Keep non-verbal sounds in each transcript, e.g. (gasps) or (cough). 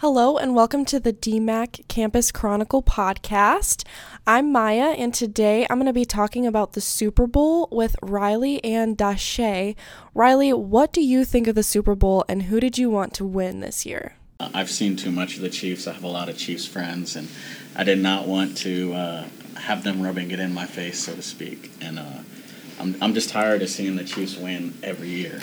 Hello and welcome to the DMAC Campus Chronicle podcast. I'm Maya and today I'm going to be talking about the Super Bowl with Riley and Dashae. Riley, what do you think of the Super Bowl and who did you want to win this year? I've seen too much of the Chiefs. I have a lot of Chiefs friends and I did not want to uh, have them rubbing it in my face, so to speak. And uh, I'm, I'm just tired of seeing the Chiefs win every year.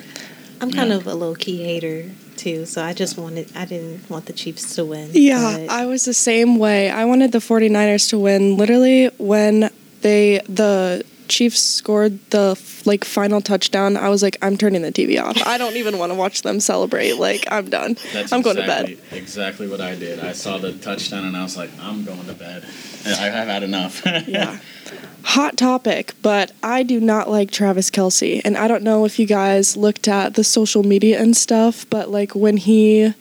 I'm kind Yeah. of a low key hater too, so I just wanted I didn't want the Chiefs to win. Yeah, I was the same way. I wanted the 49ers to win literally when they the Chiefs scored the like final touchdown. I was like I'm turning the TV off. I don't even want to watch them celebrate. Like I'm done. That's I'm going to bed. Exactly what I did. I saw the touchdown and I was like, I'm going to bed. I have had enough. (laughs) Yeah. Hot topic, but I do not like Travis Kelce. And I don't know if you guys looked at the social media and stuff, but like when he,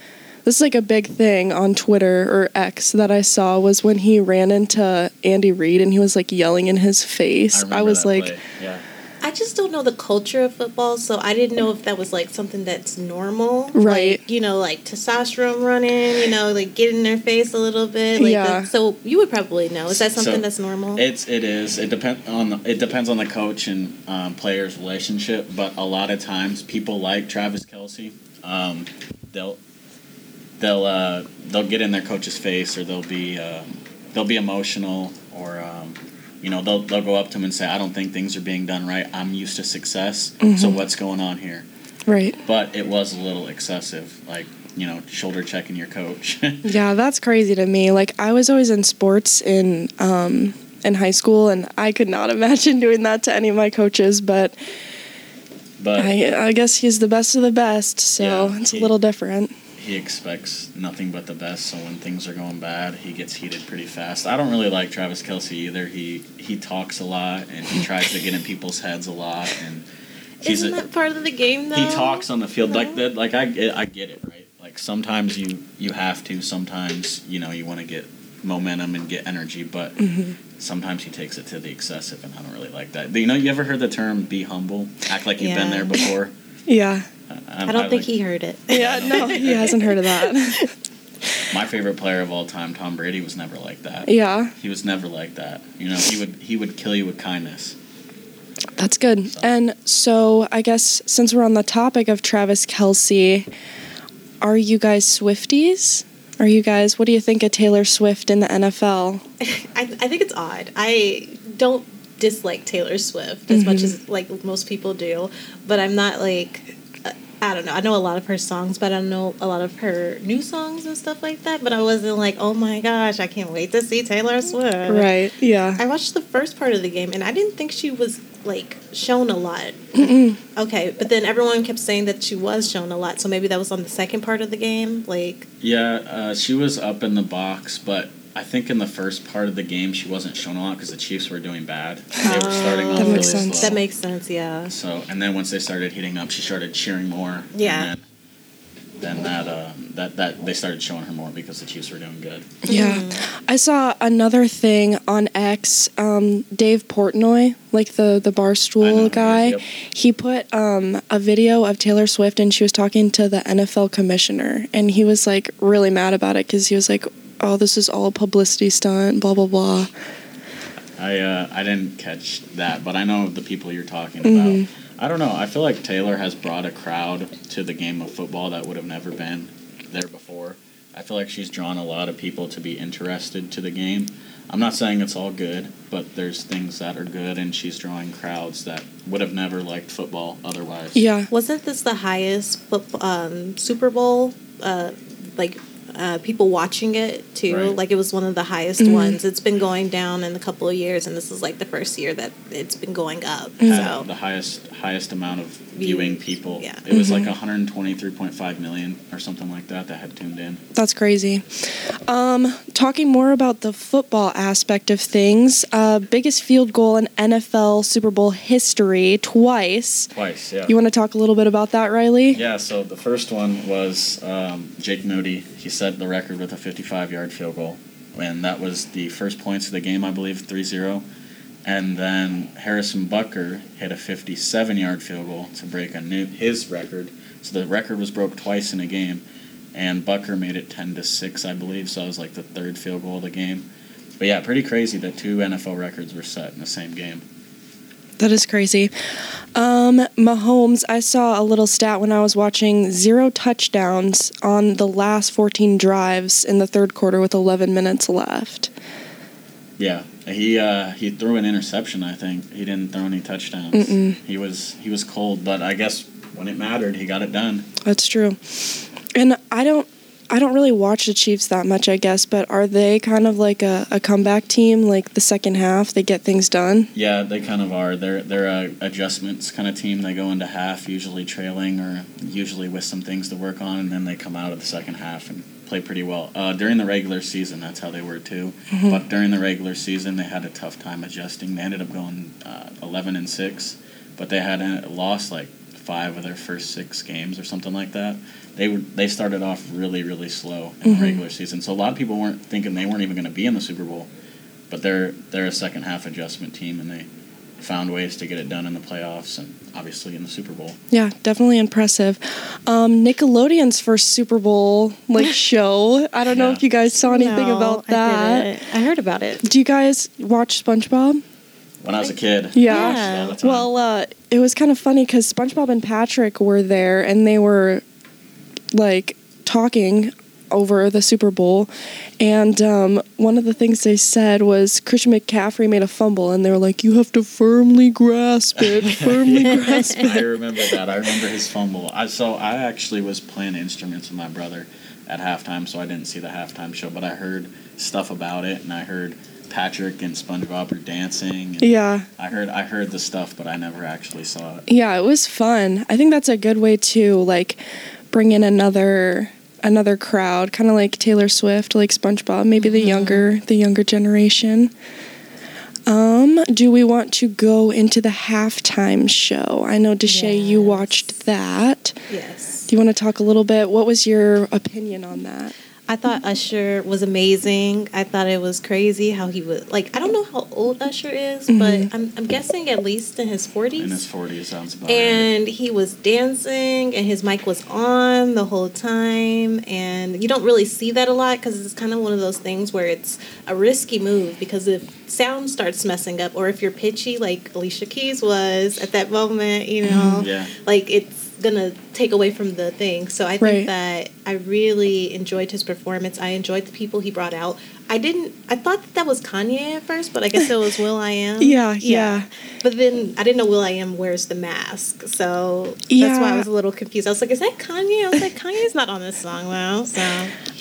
this is like a big thing on Twitter or X that I saw was when he ran into Andy Reid and he was like yelling in his face. I, remember was that like, play. yeah. I just don't know the culture of football, so I didn't know if that was like something that's normal. Right. Like, you know, like testosterone running, you know, like get in their face a little bit. Like Yeah. the- so you would probably know. Is that something So, that's normal? It's it is. It depend on the, it depends on the coach and um, player's relationship. But a lot of times, people like Travis Kelce. Um, they'll they'll uh, they'll get in their coach's face, or they'll be um, they'll be emotional, or um, you know they'll they'll go up to him and say, "I don't think things are being done right. I'm used to success. So what's going on here?" right. But it was a little excessive, like you know, shoulder checking your coach. (laughs) Yeah, that's crazy to me. Like I was always in sports in um in high school and I could not (laughs) imagine doing that to any of my coaches, but but I I guess he's the best of the best, so Yeah, it's a little different. He expects nothing but the best. So when things are going bad, he gets heated pretty fast. I don't really like Travis Kelce either. He he talks a lot and he tries to get in people's heads a lot, and he's Isn't a, that part of the game though? he talks on the field like that. Like I get I get it right. Like sometimes you you have to. Sometimes you know you want to get momentum and get energy, but mm-hmm. sometimes he takes it to the excessive, and I don't really like that. You know, you ever heard the term "be humble"? Act like you've been there before. (laughs) Yeah. I, I don't think like- he heard it. Yeah, (laughs) no, he hasn't heard of that. (laughs) My favorite player of all time, Tom Brady, was never like that. yeah, He was never like that. You know, he would he would kill you with kindness. that's good. And so I guess since we're on the topic of Travis Kelce, are you guys Swifties? Are you guys what do you think of Taylor Swift in the NFL? (laughs) I, I think it's odd. I don't dislike Taylor Swift as mm-hmm. much as like most people do, but I'm not like I don't know. I know a lot of her songs, but I don't know a lot of her new songs and stuff like that. But I wasn't like, oh my gosh, I can't wait to see Taylor Swift. Right. Yeah. I watched the first part of the game, and I didn't think she was like shown a lot. Okay, but then everyone kept saying that she was shown a lot, so maybe that was on the second part of the game. Like, Yeah, uh, she was up in the box, but I think in the first part of the game she wasn't shown a lot because the Chiefs were doing bad. They were starting off That really makes sense. slow. that makes sense. Yeah. so, and then once they started heating up, she started cheering more. Yeah. And then, then that uh, that that they started showing her more because the Chiefs were doing good. Yeah. I saw another thing on X. Um, Dave Portnoy, like the the I know barstool guy, yep. he put um, a video of Taylor Swift and she was talking to the NFL commissioner, and he was like really mad about it because he was like, "Oh, this is all a publicity stunt." Blah blah blah. I uh, I didn't catch that, but I know the people you're talking Mm-hmm. about. I don't know. I feel like Taylor has brought a crowd to the game of football that would have never been there before. I feel like she's drawn a lot of people to be interested to the game. I'm not saying it's all good, but there's things that are good, and she's drawing crowds that would have never liked football otherwise. Yeah. Wasn't this the highest um, Super Bowl? Uh, like uh, people watching it too. Right. Like it was one of the highest Mm-hmm. ones. It's been going down in a couple of years, and this is like the first year that it's been going up. Mm-hmm. So the highest highest amount of viewing people. yeah. It was Mm-hmm. like 123.5 million or something like that that had tuned in. That's crazy. Um, talking more about the football aspect of things, uh, biggest field goal in NFL Super Bowl history twice. Twice, yeah. You want to talk a little bit about that, Riley? Yeah, so the first one was um, Jake Moody. He set the record with a 55 yard field goal. And that was the first points of the game, I believe, 3 0. And then Harrison Butker hit a 57 yard field goal to break a new his record. So the record was broke twice in a game. and Butker made it ten to six, I believe. So it was like the third field goal of the game. But yeah, pretty crazy that two NFL records were set in the same game. That is crazy. Um, Mahomes, I saw a little stat when I was watching zero touchdowns on the last 14 drives in the third quarter with 11 minutes left. Yeah, he uh, he threw an interception. I think he didn't throw any touchdowns. Mm-mm. He was he was cold, but I guess when it mattered, he got it done. That's true. And I don't I don't really watch the Chiefs that much, I guess, but are they kind of like a, a comeback team, like the second half, they get things done? Yeah, they kind of are. They're they're a adjustments kind of team. They go into half usually trailing or usually with some things to work on, and then they come out of the second half and play pretty well. Uh, during the regular season, that's how they were too. Mhm. But during the regular season, they had a tough time adjusting. They ended up going uh, eleven and six, but they had uh, lost like five of their first six games or something like that. They were they started off really really slow in Mhm. the regular season, so a lot of people weren't thinking they weren't even going to be in the Super Bowl. But they're they're a second half adjustment team, and they found ways to get it done in the playoffs and obviously in the Super Bowl. Yeah, definitely impressive. Um, Nickelodeon's first Super Bowl like (laughs) show. I don't know if you guys saw anything No, about that. didn't. I, heard about it. Do you guys watch SpongeBob? When I was a kid, Yeah. I watched it all the time. Well, uh, it was kind of funny because SpongeBob and Patrick were there and they were like talking over the Super Bowl. And um, one of the things they said was Christian McCaffrey made a fumble and they were like, You have to firmly grasp it, (laughs) firmly grasp it. I remember that. I remember his fumble. I so I actually was playing instruments with my brother at halftime, so I didn't see the halftime show, but I heard stuff about it, and I heard Patrick and SpongeBob were dancing. And Yeah. I heard I heard the stuff, but I never actually saw it. Yeah, it was fun. I think that's a good way to like bring in another another crowd, kind of like Taylor Swift, like SpongeBob, maybe the younger the younger generation. Um, do we want to go into the halftime show? I know Dashae, you watched that. Yes. Do you want to talk a little bit? What was your opinion on that? I thought Usher was amazing. I thought it was crazy how he was like I don't know how old Usher is, Mhm. but I'm I'm guessing at least in his forties. In his forties, sounds about right. and he was dancing and his mic was on the whole time and you don't really see that a lot because it's kind of one of those things where it's a risky move because if sound starts messing up or if you're pitchy like alicia keys was at that moment you know Yeah. like it's gonna take away from the thing so i think Right. that i really enjoyed his performance i enjoyed the people he brought out i didn't i thought that, that was kanye at first but i guess it was will.i.am (laughs) Yeah, yeah. but then I didn't know will.i.am wears the mask, so that's why I was a little confused. I was like, "Is that Kanye?" I was like, "Kanye's not on this song though." So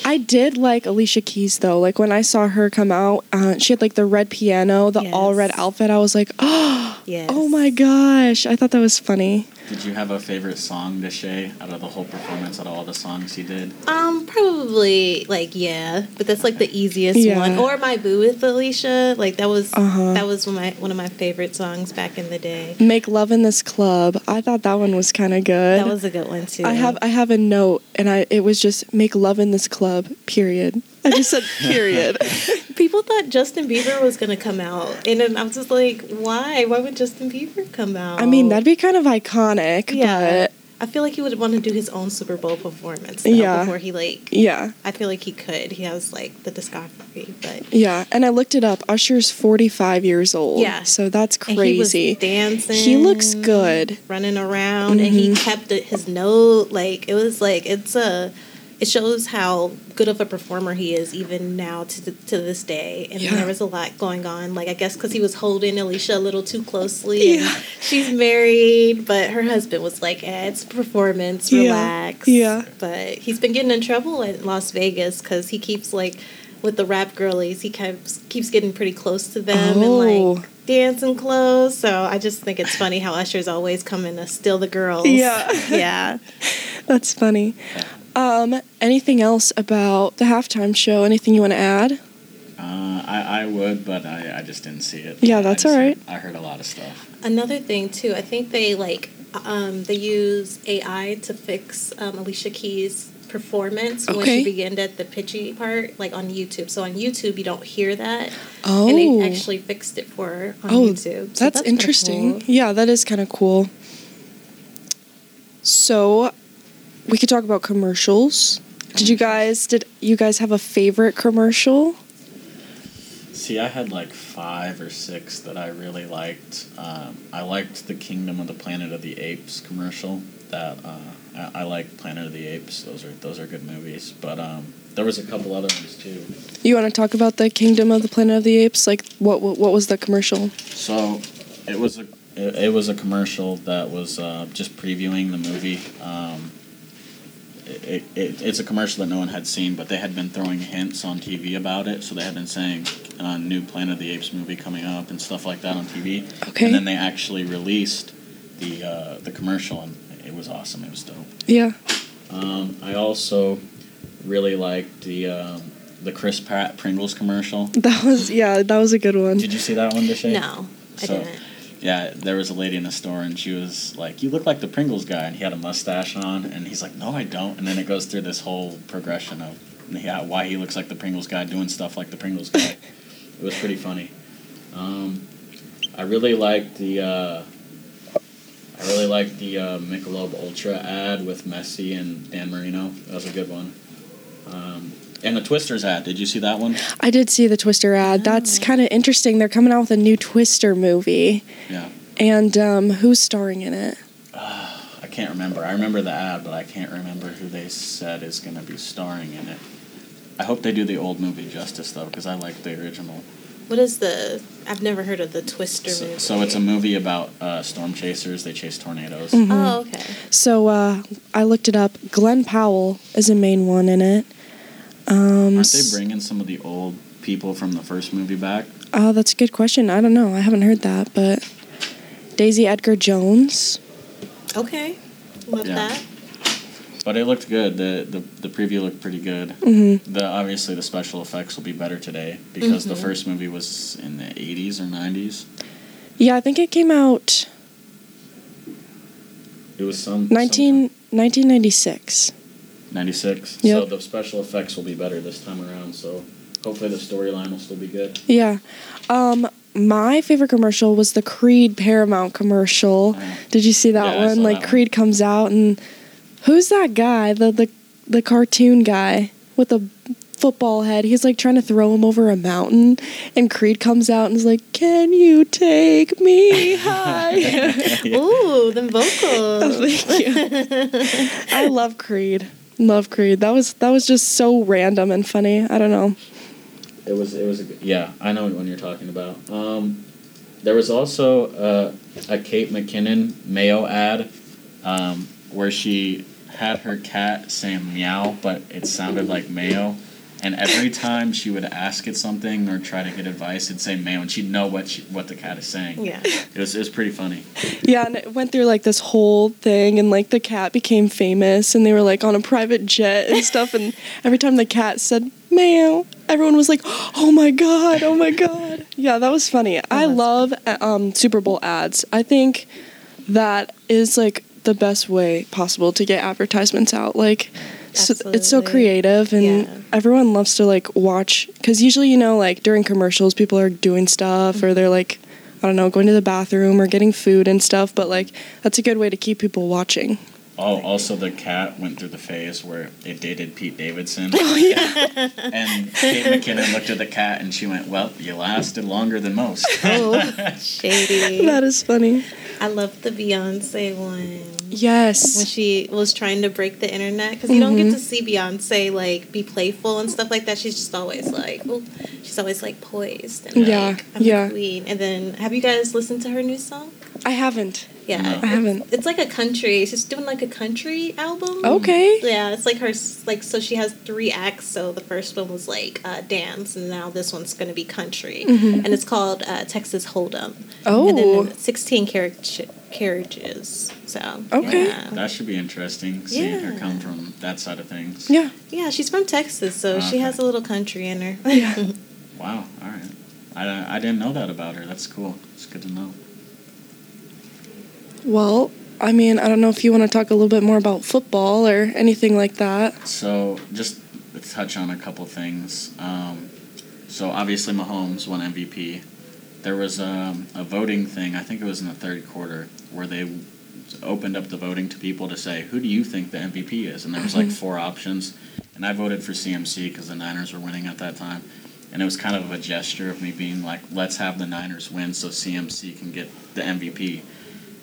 I did like Alicia Keys though. Like when I saw her come out, uh, she had like the red piano, the Yes. all red outfit. I was like, oh, (gasps) yes. oh my gosh! I thought that was funny. Did you have a favorite song, Dashae, out of the whole performance, out of all the songs he did? Um, probably like yeah, but that's like the easiest Yeah. one. Or my boo with Alicia, like that was Uh-huh. that was one of my one of my favorite songs back in the day. Make love in this club. I thought that one was kind of good. That was a good one too. I have I have a note, and I it was just make love in this club. Period. I just said (laughs) period. (laughs) thought Justin Bieber was gonna come out, and then I was just like, why? Why would Justin Bieber come out? I mean, that'd be kind of iconic. yeah. But I feel like he would want to do his own Super Bowl performance though, Yeah. before he like yeah, I feel like he could. He has like the discography, but yeah. And I looked it up. Usher's forty five years old. Yeah. So that's and he crazy. dancing. He looks good. running around, and he Mhm. kept his note. Like it was like it's a. It shows how good of a performer he is, even now to to this day. And Yeah. there was a lot going on. Like I guess because he was holding Alicia a little too closely. Yeah. And she's married, but her husband was like, eh, "It's performance. Relax." Yeah. But he's been getting in trouble in Las Vegas because he keeps like with the rap girlies. He keeps keeps getting pretty close to them and Oh. like dancing clothes. So I just think it's funny how Usher's always coming to steal the girls. Yeah. (laughs) yeah. (laughs) That's funny. Um, anything else about the halftime show? Anything you want to add? Uh, I, I would, but I, I just didn't see it. Yeah, that's just- all right. I heard a lot of stuff. Another thing too, I think they like um, they use AI to fix um, Alicia Keys' performance when she began at the pitchy part, like on YouTube. So on YouTube, you don't hear that, Oh, and they actually fixed it for her on oh, YouTube. So that's, kinda interesting. cool. Yeah, that is kind of cool. So, we could talk about commercials. Did you guys did you guys have a favorite commercial? See, I had like five or six that I really liked. Um, I liked the Kingdom of the Planet of the Apes commercial. That uh, I, I like Planet of the Apes. Those are those are good movies. But um, there was a couple other ones too. You want to talk about the Kingdom of the Planet of the Apes? Like what what, what was the commercial? So it was a it, it was a commercial that was uh, just previewing the movie. Um, it, it, it's a commercial that no one had seen, but they had been throwing hints on TV about it. So they had been saying a uh, new Planet of the Apes movie coming up and stuff like that on TV. Okay. And then they actually released the uh, the commercial, and it was awesome. It was dope. Yeah. Um, I also really liked the um, the Chris Pratt Pringles commercial. That was yeah, that was a good one. Did you see that one, Dashae? No, I didn't. Yeah, there was a lady in the store and she was like, "You look like the Pringles guy," and he had a mustache on, and he's like, "No, I don't." And then it goes through this whole progression of yeah, why he looks like the Pringles guy, doing stuff like the Pringles guy. (laughs) it was pretty funny. Um, I really liked the. Uh, I really liked the uh, Michelob Ultra ad with Messi and Dan Marino. That was a good one. Um, and the Twisters ad. Did you see that one? I did see the Twister ad. That's Oh. kind of interesting. They're coming out with a new Twister movie. Yeah. And um, who's starring in it? I can't remember. I remember the ad, but I can't remember who they said is going to be starring in it. I hope they do the old movie justice though, because I like the original. What is the? I've never heard of the Twister So, movie. so it's a movie about uh, storm chasers. They chase tornadoes. Mm-hmm. Oh, okay. So uh, I looked it up. Glen Powell is a main one in it. Um, Aren't they bringing some of the old people from the first movie back? Oh, that's a good question. I don't know. I haven't heard that, but Daisy Edgar Jones. Okay. Love Yeah. that. But it looked good. The the, the preview looked pretty good. hmm The obviously the special effects will be better today because the Mhm. first movie was in the 80s or 90s. Yeah, I think it came out It was some 19, 1996. 96. Yep. So the special effects will be better this time around. So hopefully the storyline will still be good. Yeah. Um, my favorite commercial was the Creed Paramount commercial. Yeah. Did you see that Yeah, I one? saw like that one. Creed comes out and who's that guy? The the the cartoon guy with the football head. He's like trying to throw him over a mountain and Creed comes out and is like, "Can you take me high?" Yeah. (laughs) Ooh, them vocals. (laughs) Thank you. (laughs) I love Creed. Love Creed. That was that was just so random and funny. I don't know. It was. It was. A, yeah, I know what one you're talking about. Um, there was also uh, a Kate McKinnon Mayo ad um, where she had her cat saying meow, but it sounded like mayo. And every time she would ask it something or try to get advice, it'd say mayo, and she'd know what she, what the cat is saying. Yeah. It was, it was pretty funny. Yeah, and it went through like this whole thing, and like the cat became famous, and they were like on a private jet and stuff. And every time the cat said meow, everyone was like, "Oh my god, oh my god!" Yeah, that was funny. I love uh, um, Super Bowl ads. I think that is like the best way possible to get advertisements out. Like, so, it's so creative, and Yeah. everyone loves to like watch. Because usually, you know, like during commercials, people are doing stuff, or they're like. I don't know, going to the bathroom or getting food and stuff, but like that's a good way to keep people watching. Oh, also the cat went through the phase where it dated Pete Davidson. (laughs) Oh yeah. (laughs) And Kate McKinnon looked at the cat and she went, "Well, you lasted longer than most." Oh, (laughs) shady. that is funny. I love the Beyonce one. Yes. When she was trying to break the internet because you don't get to mm-hmm. see Beyonce like be playful and stuff like that. She's just always like, oh, she's always like poised and Yeah, like, yeah. queen. And then, have you guys listened to her new song? I haven't. Yeah, No. I haven't. It's like a country. She's doing like a country album. Okay. Yeah, it's like her like so she has three acts. So the first one was like uh, dance, and now this one's gonna be country, Mhm. and it's called uh, Texas Hold'em. Oh. and then sixteen carriage carriages. So Okay. yeah. That should be interesting, seeing her Yeah. come from that side of things. Yeah. Yeah, she's from Texas, so she has a little country in her. Yeah. (laughs) Wow. All right. I, I didn't know that about her. That's cool. It's good to know. Well, I mean, I don't know if you want to talk a little bit more about football or anything like that. So just to touch on a couple things. Um, so obviously Mahomes won MVP. There was um, a voting thing. I think it was in the third quarter where they opened up the voting to people to say, "Who do you think the MVP is?" And there was like four options, and I voted for CMC because the Niners were winning at that time, and it was kind of a gesture of me being like, let's have the Niners win so CMC can get the MVP.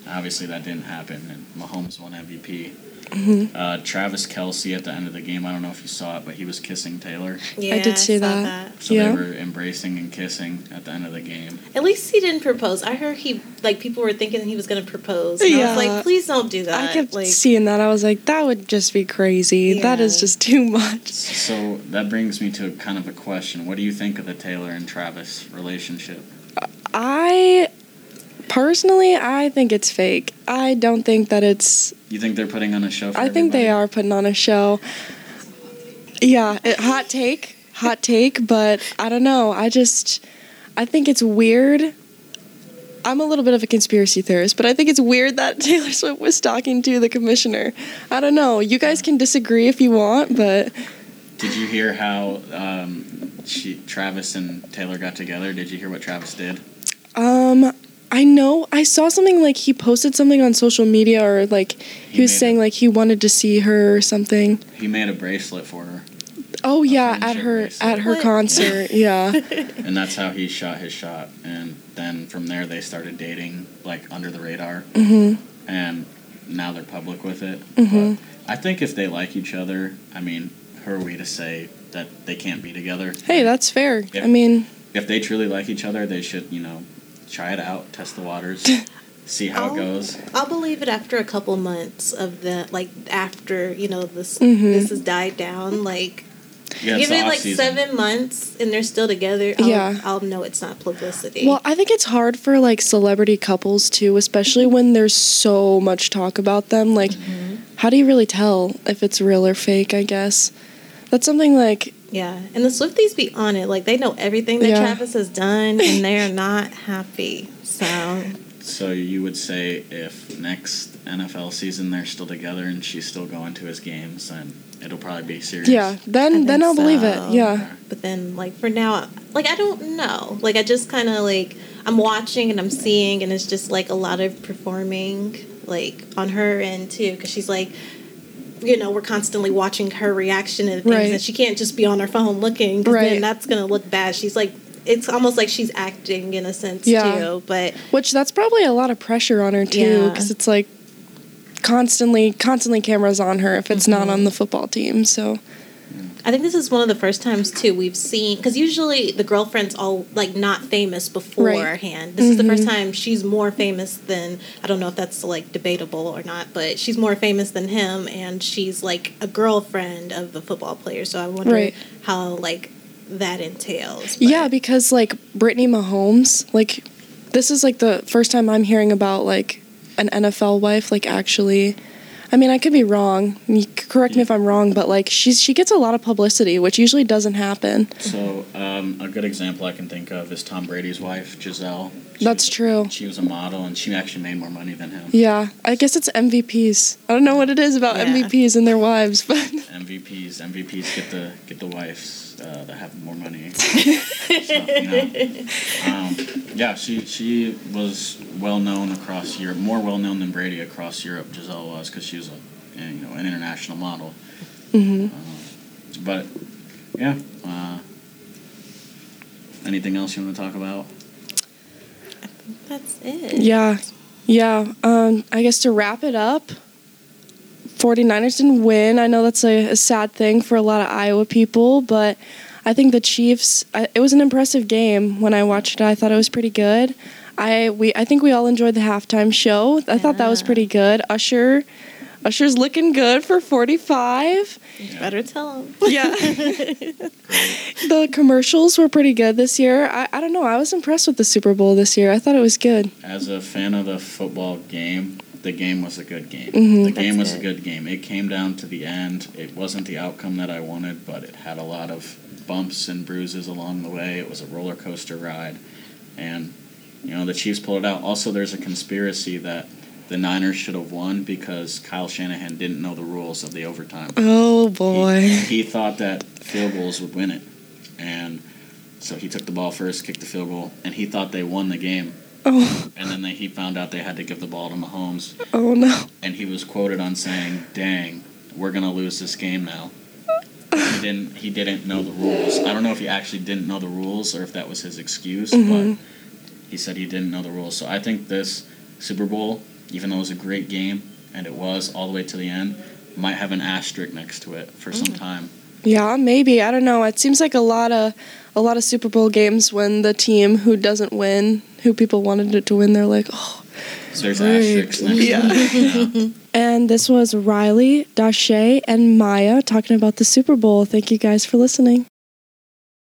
Obviously, that didn't happen, and Mahomes won MVP. Mm-hmm. Uh, Travis Kelce at the end of the game, I don't know if you saw it, but he was kissing Taylor. Yeah, I did see saw that. So Yeah. they were embracing and kissing at the end of the game. At least he didn't propose. I heard he like people were thinking he was going to propose. And I was like, please don't do that. I kept like, seeing that. I was like, that would just be crazy. That is just too much. So that brings me to kind of a question. What do you think of the Taylor and Travis relationship? I personally, I think it's fake. I don't think that it's. You think they're putting on a show for I think they are putting on a show. Yeah, it, hot take, hot take, but I don't know. I just, I think it's weird. I'm a little bit of a conspiracy theorist, but I think it's weird that (laughs) Taylor Swift was talking to the commissioner. I don't know. You guys can disagree if you want, but Did you hear how um, she, Travis and Taylor got together? Did you hear what Travis did? Um, I know I saw something like he posted something on social media or like he, He was made saying like he wanted to see her or something. He made a bracelet for her, Oh yeah, at her bracelet. at her What? concert. (laughs) Yeah. and that's how he shot his shot. And then from there, they started dating like under the radar, mhm. and now they're public with it. Mhm. But I think if they like each other, I mean, who are we to say that they can't be together? Hey, that's fair. Yeah. I mean, if they truly like each other, they should, you know, try it out, test the waters, (laughs) see how I'll- it goes. I'll believe it after a couple months of the like after you know this Mhm. this has died down. Like Yeah, give it like off-season. seven months and they're still together. I'll, Yeah. I'll know it's not publicity. well, I think it's hard for like celebrity couples too, especially when there's so much talk about them. Like, Mm-hmm. how do you really tell if it's real or fake? I guess that's something like yeah, and the Swifties be on it. Like they know everything that Yeah. Travis has done, and they're not happy. So So you would say if next NFL season they're still together and she's still going to his games, then it'll probably be serious. yeah. Then I then I'll believe it. Yeah. But then, like for now, like I don't know. Like I just kind of like I'm watching and I'm seeing, and it's just like a lot of performing, like on her end too, because she's like, you know, we're constantly watching her reaction to things, Right. and she can't just be on her phone looking, 'cause Right. then that's gonna look bad. She's like, it's almost like she's acting in a sense Yeah. too. But Which that's probably a lot of pressure on her too, Yeah. because it's like constantly, constantly cameras on her if it's not Mm-hmm. on the football team. So I think this is one of the first times too we've seen because usually the girlfriend's all like not famous beforehand. This is the first mm-hmm. time she's more famous than I don't know if that's like debatable or not, but she's more famous than him, and she's like a girlfriend of the football player. So I wonder Right. how like that entails. But- yeah, because like Brittany Mahomes, like this is like the first time I'm hearing about like an NFL wife like actually. I mean, I could be wrong. You correct me if I'm wrong, but like she's she gets a lot of publicity, which usually doesn't happen. So um, a good example I can think of is Tom Brady's wife, Gisele. She That's was- true. She was a model and she actually made more money than him. Yeah, I guess it's MVPs. I don't know what it is about Yeah. MVPs and their wives, (laughs) but MVPs, MVPs get the get the wives uh, that have more money. (laughs) so, you know. um, yeah, she she was well known across Europe, more well known than Brady across Europe. Gisele was because she was a you know an international model. hmm Uh, but yeah, uh, anything else you want to talk about? that's it. Yeah. Yeah. Um, I guess to wrap it up, 49ers didn't win. I know that's a, a sad thing for a lot of Iowa people, but I think the Chiefs, I, it was an impressive game when I watched it. I thought it was pretty good. I we I think we all enjoyed the halftime show. I thought that was pretty good. Usher Usher's looking good for 45. You better tell him. Yeah. (laughs) the commercials were pretty good this year. I, I don't know. I was impressed with the Super Bowl this year. I thought it was good. As a fan of the football game, the game was a good game. Mhm. The game was a good. good game. It came down to the end. It wasn't the outcome that I wanted, but it had a lot of bumps and bruises along the way. It was a roller coaster ride, and you know the Chiefs pulled it out. Also, there's a conspiracy that the Niners should have won because Kyle Shanahan didn't know the rules of the overtime. Oh He, boy. he thought that field goals would win it, and so he took the ball first, kicked the field goal, and he thought they won the game. Oh, And then they, he found out they had to give the ball to Mahomes, oh no. and he was quoted on saying, "Dang, we're gonna lose this game now." he didn't he didn't know the rules. I don't know if he actually didn't know the rules or if that was his excuse, Mhm. but he said he didn't know the rules. So I think this Super Bowl, even though it was a great game and it was all the way to the end, might have an asterisk next to it for some time. Yeah, maybe. I don't know. It seems like a lot of a lot of Super Bowl games when the team who doesn't win, who people wanted it to win, they're like, oh. So there's Right. asterisks next Yeah. Yeah. (laughs) And this was Riley, Dashae, and Maya talking about the Super Bowl. Thank you guys for listening.